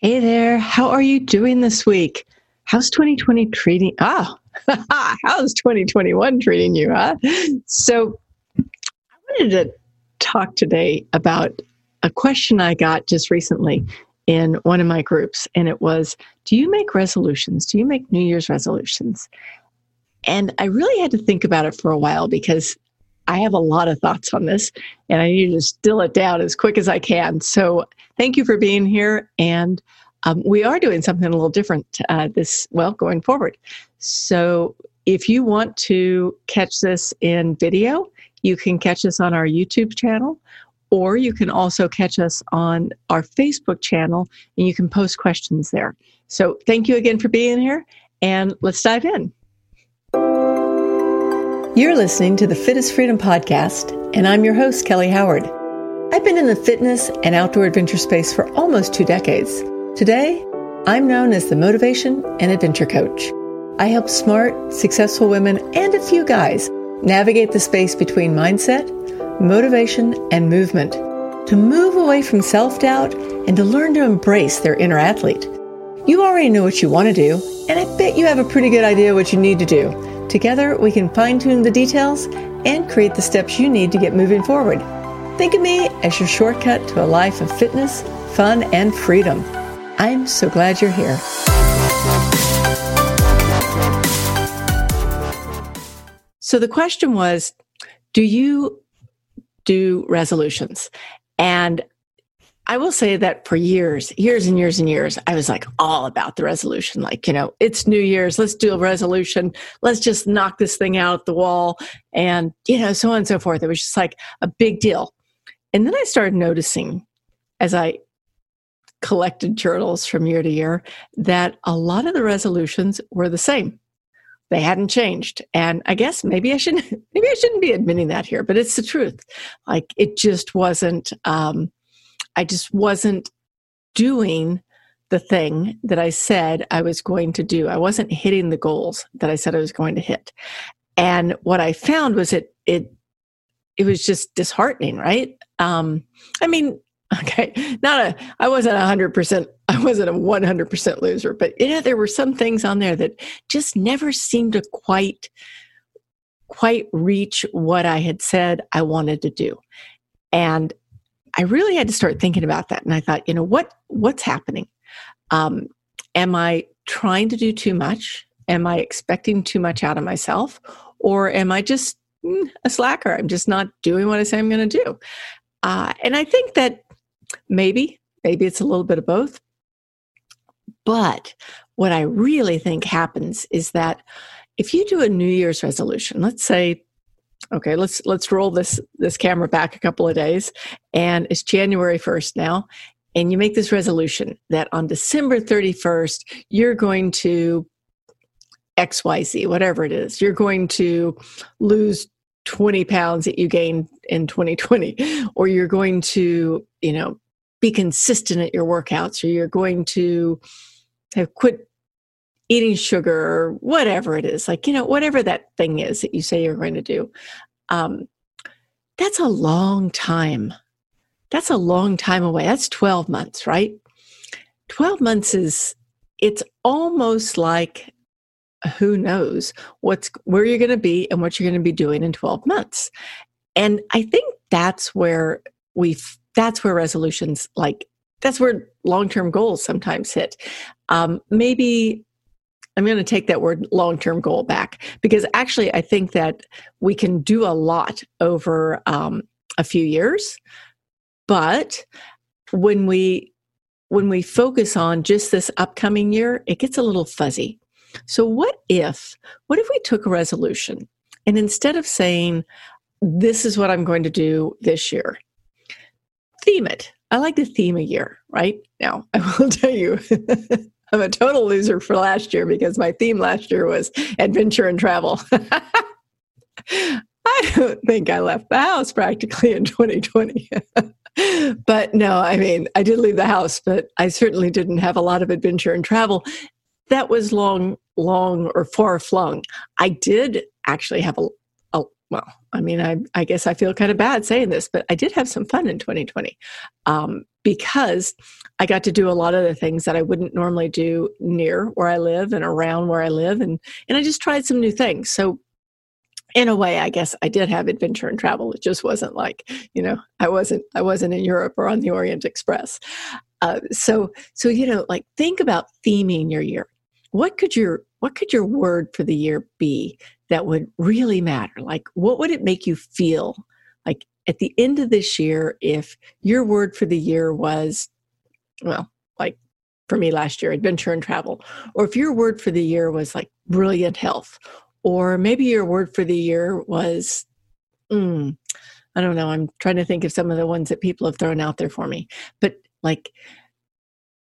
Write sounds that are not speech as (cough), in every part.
Hey there. How are you doing this week? How's 2020 treating? Ah, (laughs) how's 2021 treating you, huh? So, I wanted to talk today about a question I got just recently in one of my groups, and it was Do you make resolutions? Do you make New Year's resolutions? And I really had to think about it for a while because I have a lot of thoughts on this and I need to distill it down as quick as I can. So thank you for being here. And um, we are doing something a little different uh, this, well, going forward. So if you want to catch this in video, you can catch us on our YouTube channel, or you can also catch us on our Facebook channel and you can post questions there. So thank you again for being here, and let's dive in. You're listening to the Fit Is Freedom podcast, and I'm your host, Kelly Howard. I've been in the fitness and outdoor adventure space for almost two decades. Today, I'm known as the Motivation and Adventure Coach. I help smart, successful women and a few guys navigate the space between mindset, motivation, and movement to move away from self doubt and to learn to embrace their inner athlete. You already know what you want to do, and I bet you have a pretty good idea what you need to do. Together, we can fine tune the details and create the steps you need to get moving forward. Think of me as your shortcut to a life of fitness, fun, and freedom. I'm so glad you're here. So the question was Do you do resolutions? And I will say that for years, years and years and years, I was like all about the resolution. Like, you know, it's New Year's, let's do a resolution. Let's just knock this thing out the wall and, you know, so on and so forth. It was just like a big deal. And then I started noticing as I collected journals from year to year that a lot of the resolutions were the same. They hadn't changed. And I guess maybe I shouldn't (laughs) maybe I shouldn't be admitting that here, but it's the truth. Like it just wasn't um I just wasn't doing the thing that I said I was going to do. I wasn't hitting the goals that I said I was going to hit. And what I found was it it it was just disheartening, right? Um, I mean, (laughs) okay, not a I wasn't a hundred percent I wasn't a one hundred percent loser, but you know, there were some things on there that just never seemed to quite quite reach what I had said I wanted to do. And I really had to start thinking about that. And I thought, you know, what what's happening? Um, am I trying to do too much? Am I expecting too much out of myself? Or am I just mm, a slacker? I'm just not doing what I say I'm going to do. Uh, and I think that maybe, maybe it's a little bit of both. But what I really think happens is that if you do a New Year's resolution, let's say okay let's let's roll this this camera back a couple of days. And it's january 1st now. And you make this resolution that on december 31st you're going to xyz whatever it is. You're going to lose 20 pounds that you gained in 2020 or you're going to you know be consistent at your workouts or you're going to have quit eating sugar or whatever it is, like, you know, whatever that thing is that you say you're going to do. Um, that's a long time. That's a long time away. That's 12 months, right? 12 months is, it's almost like who knows what's where you're going to be and what you're going to be doing in 12 months. And I think that's where we that's where resolutions like that's where long-term goals sometimes hit. Um, maybe I'm going to take that word long term goal back because actually I think that we can do a lot over um, a few years, but when we when we focus on just this upcoming year, it gets a little fuzzy. So what if what if we took a resolution and instead of saying this is what I'm going to do this year, theme it. I like to theme a year, right? Now, (laughs) I will tell you (laughs) I'm a total loser for last year because my theme last year was adventure and travel. (laughs) I don't think I left the house practically in 2020. (laughs) but no, I mean, I did leave the house, but I certainly didn't have a lot of adventure and travel. That was long, long or far flung. I did actually have a, well, I mean, I, I guess I feel kind of bad saying this, but I did have some fun in 2020 um, because I got to do a lot of the things that I wouldn't normally do near where I live and around where I live, and and I just tried some new things. So, in a way, I guess I did have adventure and travel. It just wasn't like you know I wasn't I wasn't in Europe or on the Orient Express. Uh, so so you know, like think about theming your year. What could your what could your word for the year be that would really matter? Like, what would it make you feel like at the end of this year if your word for the year was, well, like for me last year, adventure and travel, or if your word for the year was like brilliant health, or maybe your word for the year was, mm, I don't know, I'm trying to think of some of the ones that people have thrown out there for me, but like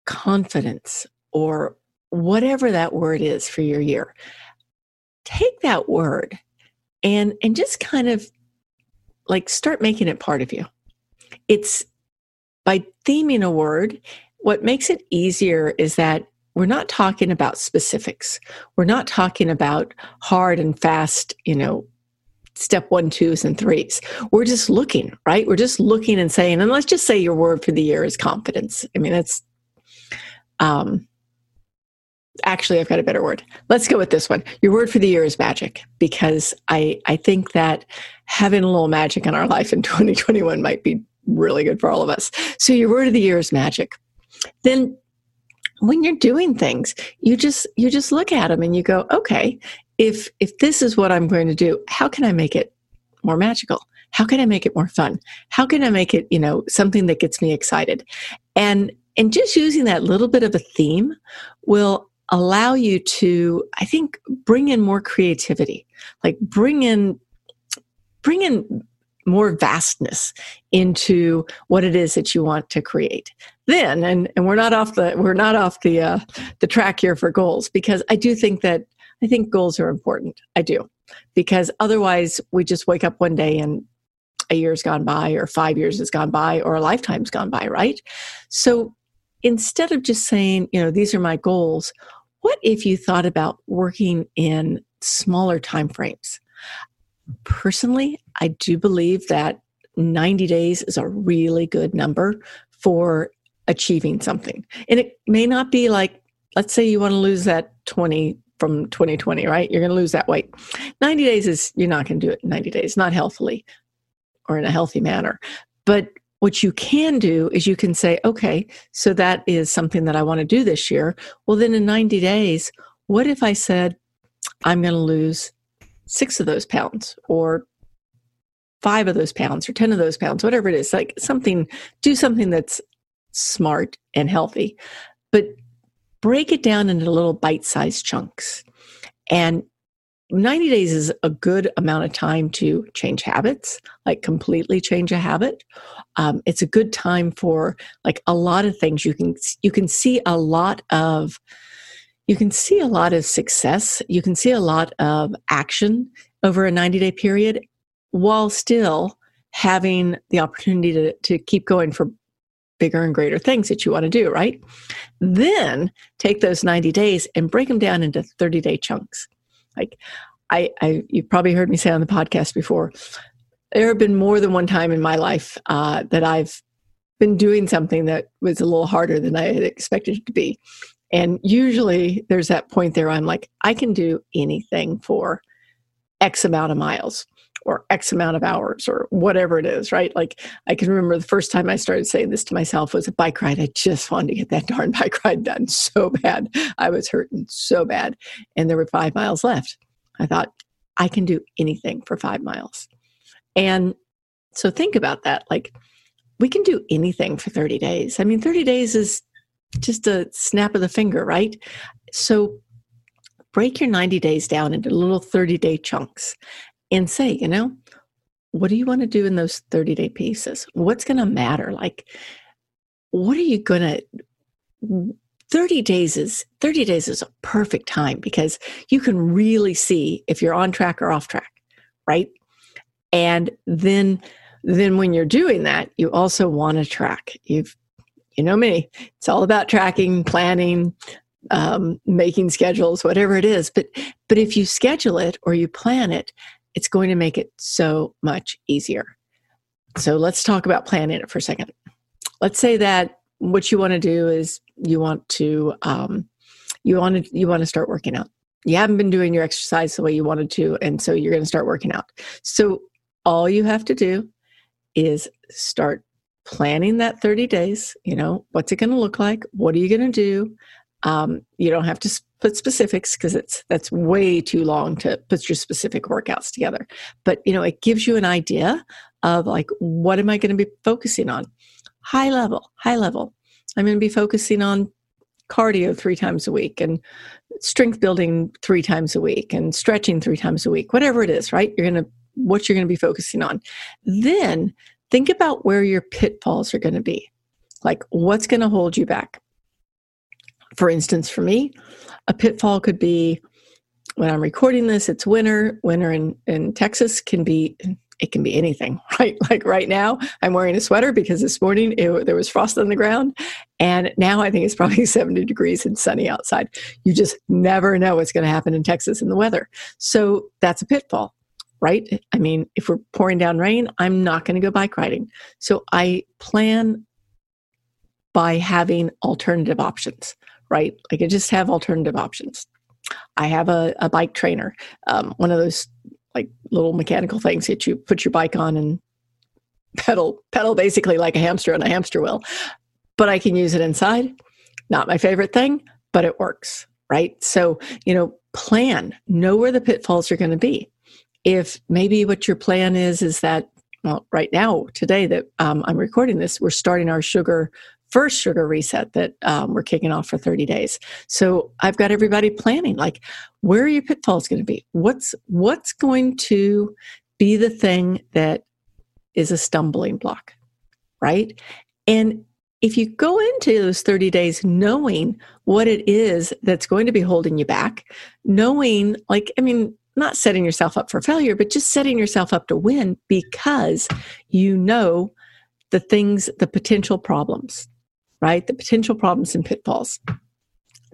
confidence or whatever that word is for your year take that word and and just kind of like start making it part of you. It's by theming a word what makes it easier is that we're not talking about specifics. We're not talking about hard and fast you know step one twos and threes. We're just looking right? We're just looking and saying and let's just say your word for the year is confidence. I mean that's um actually i've got a better word. Let's go with this one. Your word for the year is magic because i i think that having a little magic in our life in (laughs) 2021 might be really good for all of us. So your word of the year is magic. Then when you're doing things you just you just look at them and you go okay if if this is what i'm going to do how can i make it more magical? How can i make it more fun? How can i make it you know something that gets me excited? And and just using that little bit of a theme will allow you to i think bring in more creativity like bring in bring in more vastness into what it is that you want to create. Then and, and we're not off the we're not off the uh, the track here for goals because i do think that i think goals are important. I do. Because otherwise we just wake up one day and a year's gone by or five years has gone by or a lifetime's gone by right? So instead of just saying you know these are my goals what if you thought about working in smaller time frames? Personally, I do believe that 90 days is a really good number for achieving something. And it may not be like, let's say you want to lose that 20 from 2020, right? You're going to lose that weight. 90 days is, you're not going to do it in 90 days, not healthily or in a healthy manner. But what you can do is you can say, okay, so that is something that I want to do this year. Well, then in 90 days, what if I said, I'm going to lose six of those pounds or five of those pounds or 10 of those pounds, whatever it is, like something, do something that's smart and healthy, but break it down into little bite sized chunks. And 90 days is a good amount of time to change habits, like completely change a habit. Um, it's a good time for like a lot of things. You can you can see a lot of you can see a lot of success. You can see a lot of action over a 90 day period, while still having the opportunity to to keep going for bigger and greater things that you want to do. Right? Then take those 90 days and break them down into 30 day chunks like I, I you've probably heard me say on the podcast before, there have been more than one time in my life uh, that I've been doing something that was a little harder than I had expected it to be. And usually there's that point there I'm like, I can do anything for X amount of miles or X amount of hours or whatever it is, right? Like I can remember the first time I started saying this to myself was a bike ride. I just wanted to get that (laughs) darn bike ride done so bad. I was hurting so bad. And there were five miles left. I thought, I can do anything for five miles. And so think about that. Like we can do anything for 30 days. I mean, 30 days is just a snap of the finger, right? So break your 90 days down into little 30 day chunks and say, you know, what do you want to do in those 30 day pieces? What's going to matter? Like, what are you going to 30 days is 30 days is a perfect time because you can really see if you're on track or off track right and then then when you're doing that you also want to track you've you know me it's all about tracking planning um, making schedules whatever it is but but if you schedule it or you plan it it's going to make it so much easier. So let's talk about planning it for a second. Let's say that what you want to do is you want to um, you want to you want to start working out. You haven't been doing your exercise the way you wanted to, and so you're going to start working out. So all you have to do is start planning that 30 days. You know, what's it going to look like? What are you going to do? Um, you don't have to put specifics because it's that's way too long to put your specific workouts together. But you know, it gives you an idea of like what am I going to be focusing on? High level, high level. I'm going to be focusing on cardio three times a week and strength building three times a week and stretching three times a week, whatever it is, right? You're going to what you're going to be focusing on. Then think about where your pitfalls are going to be. Like what's going to hold you back? For instance, for me, a pitfall could be when I'm recording this, it's winter. Winter in, in Texas can be it can be anything, (laughs) right? Like right now, I'm wearing a sweater because this morning it, there was frost on the ground, and now I think it's probably (laughs) 70 degrees and sunny outside. You just never know what's going to happen in Texas in the weather. So that's a pitfall, right? I mean, if we're pouring down rain, I'm not going to go bike riding. So I plan by having alternative options right? Like I just have alternative options. I have a, a bike trainer, um, one of those like little mechanical things that you put your bike on and pedal pedal basically like a hamster on a hamster wheel. But I can use it inside. Not my favorite thing, but it works, right? So, you know, plan, know where the pitfalls are going to be. If maybe what your plan is is that well, right now, today that um, I'm recording this, we're starting our sugar first sugar reset that um, we're kicking off for 30 days. So I've got everybody planning like where are your pitfalls going to be? What's what's going to be the thing that is a stumbling block, right? And if you go into those 30 days knowing what it is that's going to be holding you back, knowing like I mean not setting yourself up for failure, but just setting yourself up to win because you know the things, the potential problems right? The potential problems and pitfalls.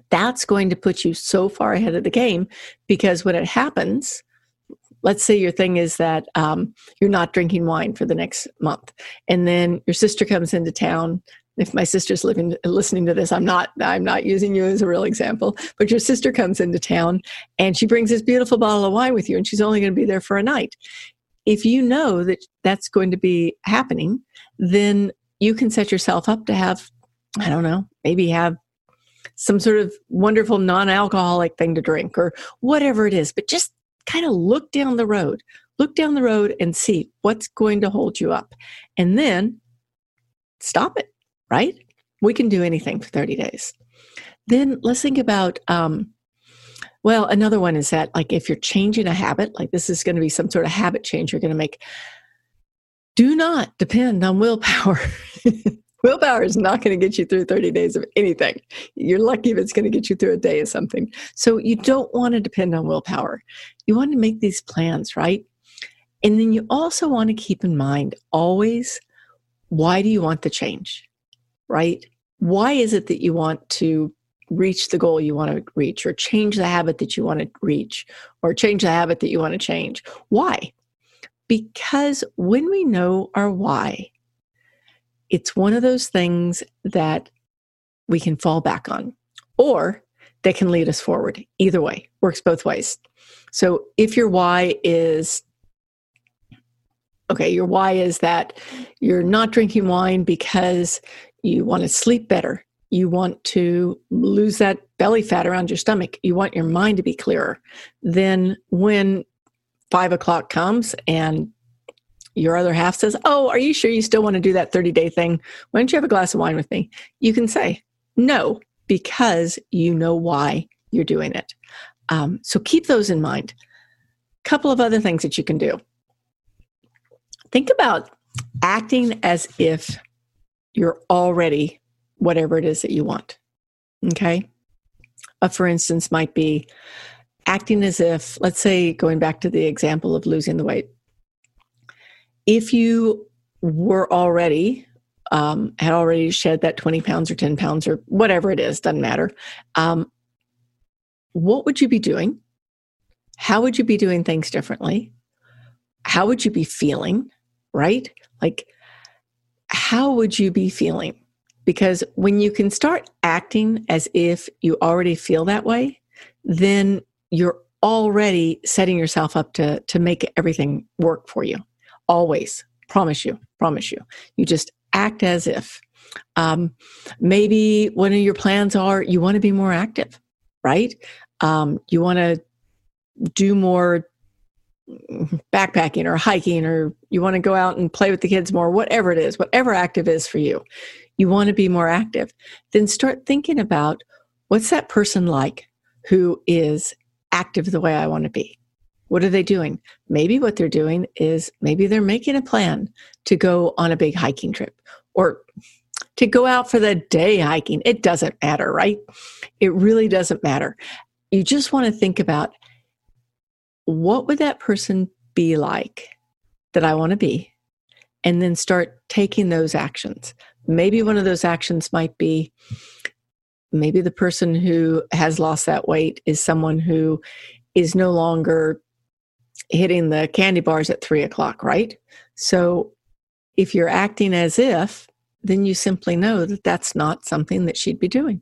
That's going to put you so far ahead of the game because when it happens, let's say your thing is that um, you're not drinking wine for the next month, and then your sister comes into town. If my sister's living, listening to this, I'm not. I'm not using you as a real example, but your sister comes into town and she brings this beautiful bottle of wine with you, and she's only going to be there for a night. If you know that that's going to be happening, then you can set yourself up to have I don't know, maybe have some sort of wonderful non alcoholic thing to drink or whatever it is, but just kind of look down the road. Look down the road and see what's going to hold you up. And then stop it, right? We can do anything for 30 days. Then let's think about, um, well, another one is that, like, if you're changing a habit, like this is going to be some sort of habit change you're going to make, do not depend on willpower. (laughs) Willpower is not going to get you through 30 days of anything. You're lucky if it's going to get you through a day of something. So you don't want to depend on willpower. You want to make these plans, right? And then you also want to keep in mind always why do you want the change, right? Why is it that you want to reach the goal you want to reach or change the habit that you want to reach or change the habit that you want to change? Why? Because when we know our why, it's one of those things that we can fall back on or that can lead us forward. Either way, works both ways. So if your why is okay, your why is that you're not drinking wine because you want to sleep better. You want to lose that belly fat around your stomach. You want your mind to be clearer. Then, when five o'clock comes and your other half says, Oh, are you sure you still want to do that 30 day thing? Why don't you have a glass of wine with me? You can say no because you know why you're doing it. Um, so keep those in mind. A couple of other things that you can do. Think about acting as if you're already whatever it is that you want. Okay. A for instance, might be acting as if, let's say, going back to the example of losing the weight, if you were already um, had already shed that 20 pounds or 10 pounds or whatever it is, doesn't matter. Um, what would you be doing? How would you be doing things differently? how would you be feeling? Right? Like, how would you be feeling? Because when you can start acting as if you already feel that way, then you're already setting yourself up to, to make everything work for you. Always. Promise you. Promise you. You just act as if. Um, maybe one of your plans are you want to be more active, right? Um, you want to do more backpacking or hiking, or you want to go out and play with the kids more, whatever it is, whatever active is for you, you want to be more active. Then start thinking about what's that person like who is active the way I want to be? What are they doing? Maybe what they're doing is maybe they're making a plan to go on a big hiking trip or to go out for the day hiking. It doesn't matter, right? It really doesn't matter. You just want to think about what would that person be like that I want to be? And then start taking those actions. Maybe one of those actions might be maybe the person who has lost that weight is someone who is no longer hitting the candy bars at three o'clock, right? So if you're acting as if, then you simply know that that's not something that she'd be doing.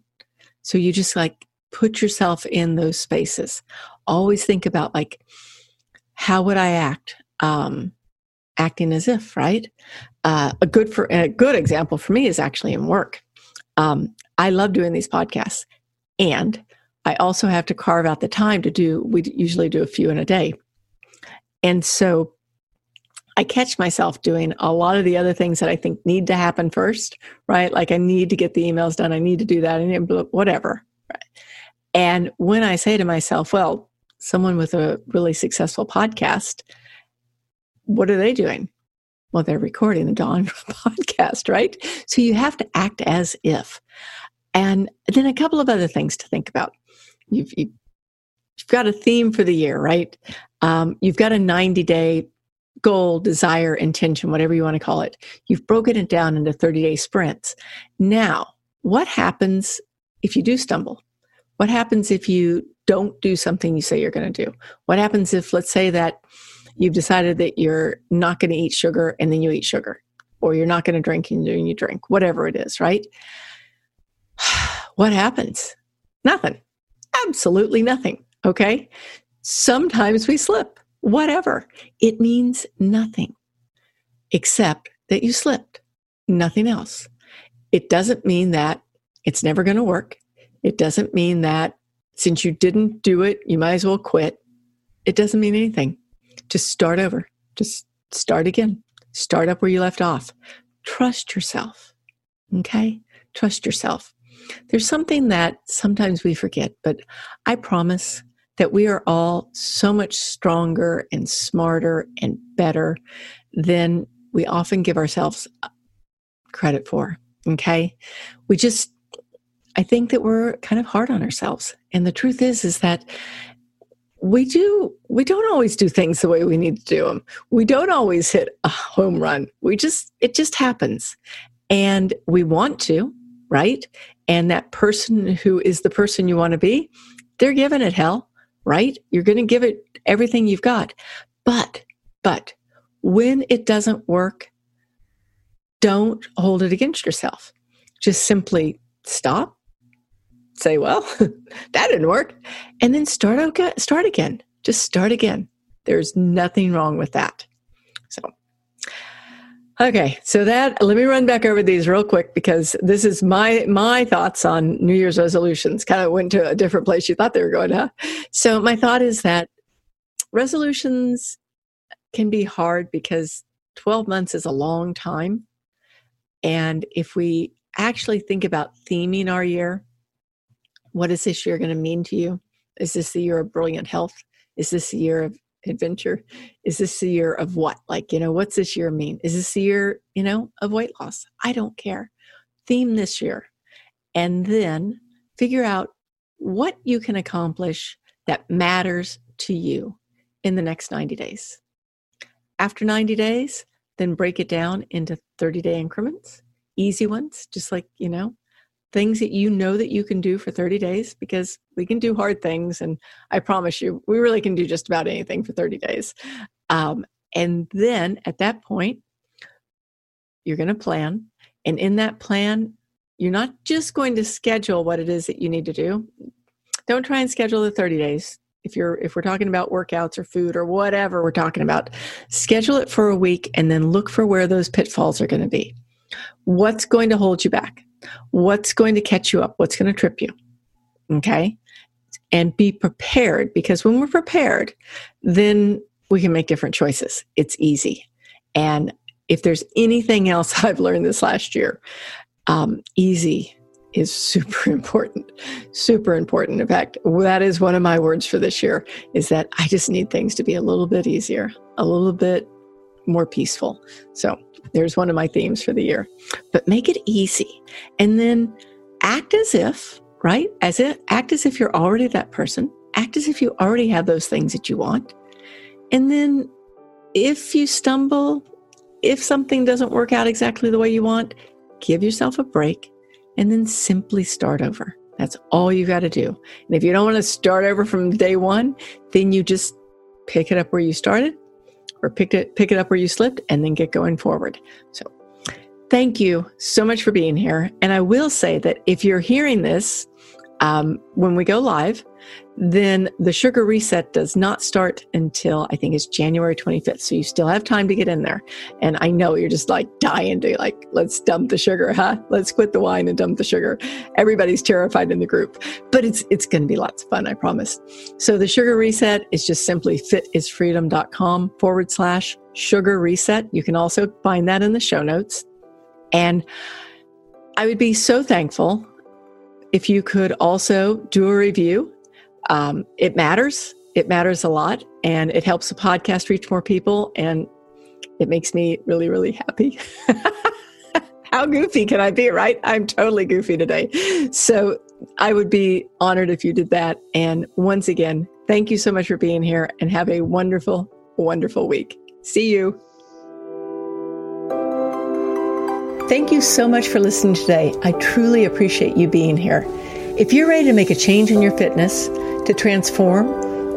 So you just like put yourself in those spaces. Always think about like, how would I act? Um, acting as if, right? Uh, a good for a good example for me is actually in work. Um, I love doing these podcasts. And I also have to carve out the time to do, we usually do a few in a day. And so I catch myself doing a lot of the other things that I think need to happen first, right? Like I need to get the emails done, I need to do that, and whatever. Right? And when I say to myself, well, someone with a really successful podcast, what are they doing? Well, they're recording the Dawn (laughs) podcast, right? So you have to act as if. And then a couple of other things to think about. You've, you've got a theme for the year, right? Um, you've got a 90 day goal, desire, intention, whatever you want to call it. You've broken it down into 30 day sprints. Now, what happens if you do stumble? What happens if you don't do something you say you're going to do? What happens if, let's say, that you've decided that you're not going to eat sugar and then you eat sugar, or you're not going to drink and then you drink, whatever it is, right? (sighs) what happens? Nothing. Absolutely nothing. Okay. Sometimes we slip, whatever. It means nothing except that you slipped, nothing else. It doesn't mean that it's never going to work. It doesn't mean that since you didn't do it, you might as well quit. It doesn't mean anything. Just start over. Just start again. Start up where you left off. Trust yourself. Okay? Trust yourself. There's something that sometimes we forget, but I promise that we are all so much stronger and smarter and better than we often give ourselves uh, credit for. Okay? We just, I think that we're kind of hard on ourselves. And the truth is, is that we do we don't always do things the way we need to do them we don't always hit a home run we just it just happens and we want to right and that person who is the person you want to be, they're giving it hell, right? You're going to give it everything you've got. But, but when it doesn't work, don't hold it against yourself. Just simply stop, say, well, (laughs) that didn't work, and then start, okay, start again. Just start again. There's nothing wrong with that. So, Okay, so that let me run back over these real quick because this is my my thoughts on New Year's resolutions. Kind of went to a different place you thought they were going, huh? So my thought is that resolutions can be hard because 12 months is a long time. And if we actually think about theming our year, what is this year going to mean to you? Is this the year of brilliant health? Is this the year of adventure. Is this the year of what? Like you know what's this year mean? Is this the year you know of weight loss? I don't care. Theme this year. And then figure out what you can accomplish that matters to you in the next 90 days. After 90 days then break it down into 30 day increments easy ones just like you know things that you know that you can do for 30 days because we can do hard things and i promise you we really can do just about anything for 30 days um, And then at that point, you're going to plan. And in that plan, you're not just going to schedule what it is that you need to do. Don't try and schedule the 30 days. If you're if we're talking about workouts or food or whatever we're talking about, schedule it for a week and then look for where those pitfalls are going to be. What's going to hold you back? What's going to catch you up? What's going to trip you? Okay? And be prepared because when we're prepared, then we can make different choices. It's easy. And if there's anything else (laughs) I've learned this last year, um, easy is (laughs) super important super important in fact that is one of my words for this year is that i just need things to be a little bit easier a little bit more peaceful so there's one of my themes for the year but make it easy and then act as if right as if act as if you're already that person act as if you already have those things that you want and then if you stumble if something doesn't work out exactly the way you want give yourself a break, and then simply start over. That's all you got to do. And if you don't want to start over from day one, then you just pick it up where you started or pick it, pick it up where you slipped and then get going forward. So thank you so much for being here. And I will say that if you're hearing this um, when we go live, then the sugar reset does not start until I think it's January 25th. So you still have time to get in there. And I know you're just like dying to like, let's dump the sugar, huh? Let's quit the wine and dump the sugar. Everybody's terrified in the group, but it's it's going to be lots of fun, I promise. So the sugar reset is just simply fitisfreedom.com forward slash sugar reset. You can also find that in the show notes. And I would be so thankful if you could also do a review um, it matters. It matters a lot, and it helps the podcast reach more people, and it makes me really, really happy. (laughs) How goofy can I be, right? I'm totally goofy today. So I would be honored if you did that. And once again, thank you so much for being here and have a wonderful, wonderful week. See you. Thank you so much for listening today. I truly appreciate you being here. If you're ready to make a change in your fitness, to transform,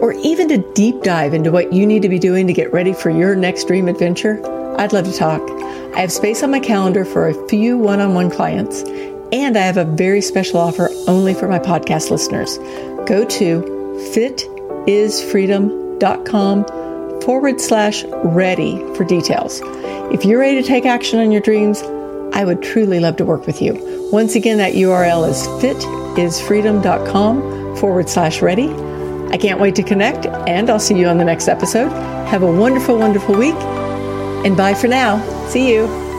or even to deep dive into what you need to be doing to get ready for your next dream adventure, I'd love to talk. I have space on my calendar for a few one on one clients, and I have a very special offer only for my podcast listeners. Go to fitisfreedom.com forward slash ready for details. If you're ready to take action on your dreams, I would truly love to work with you. Once again, that URL is fitisfreedom.com forward slash ready. I can't wait to connect, and I'll see you on the next episode. Have a wonderful, wonderful week, and bye for now. See you.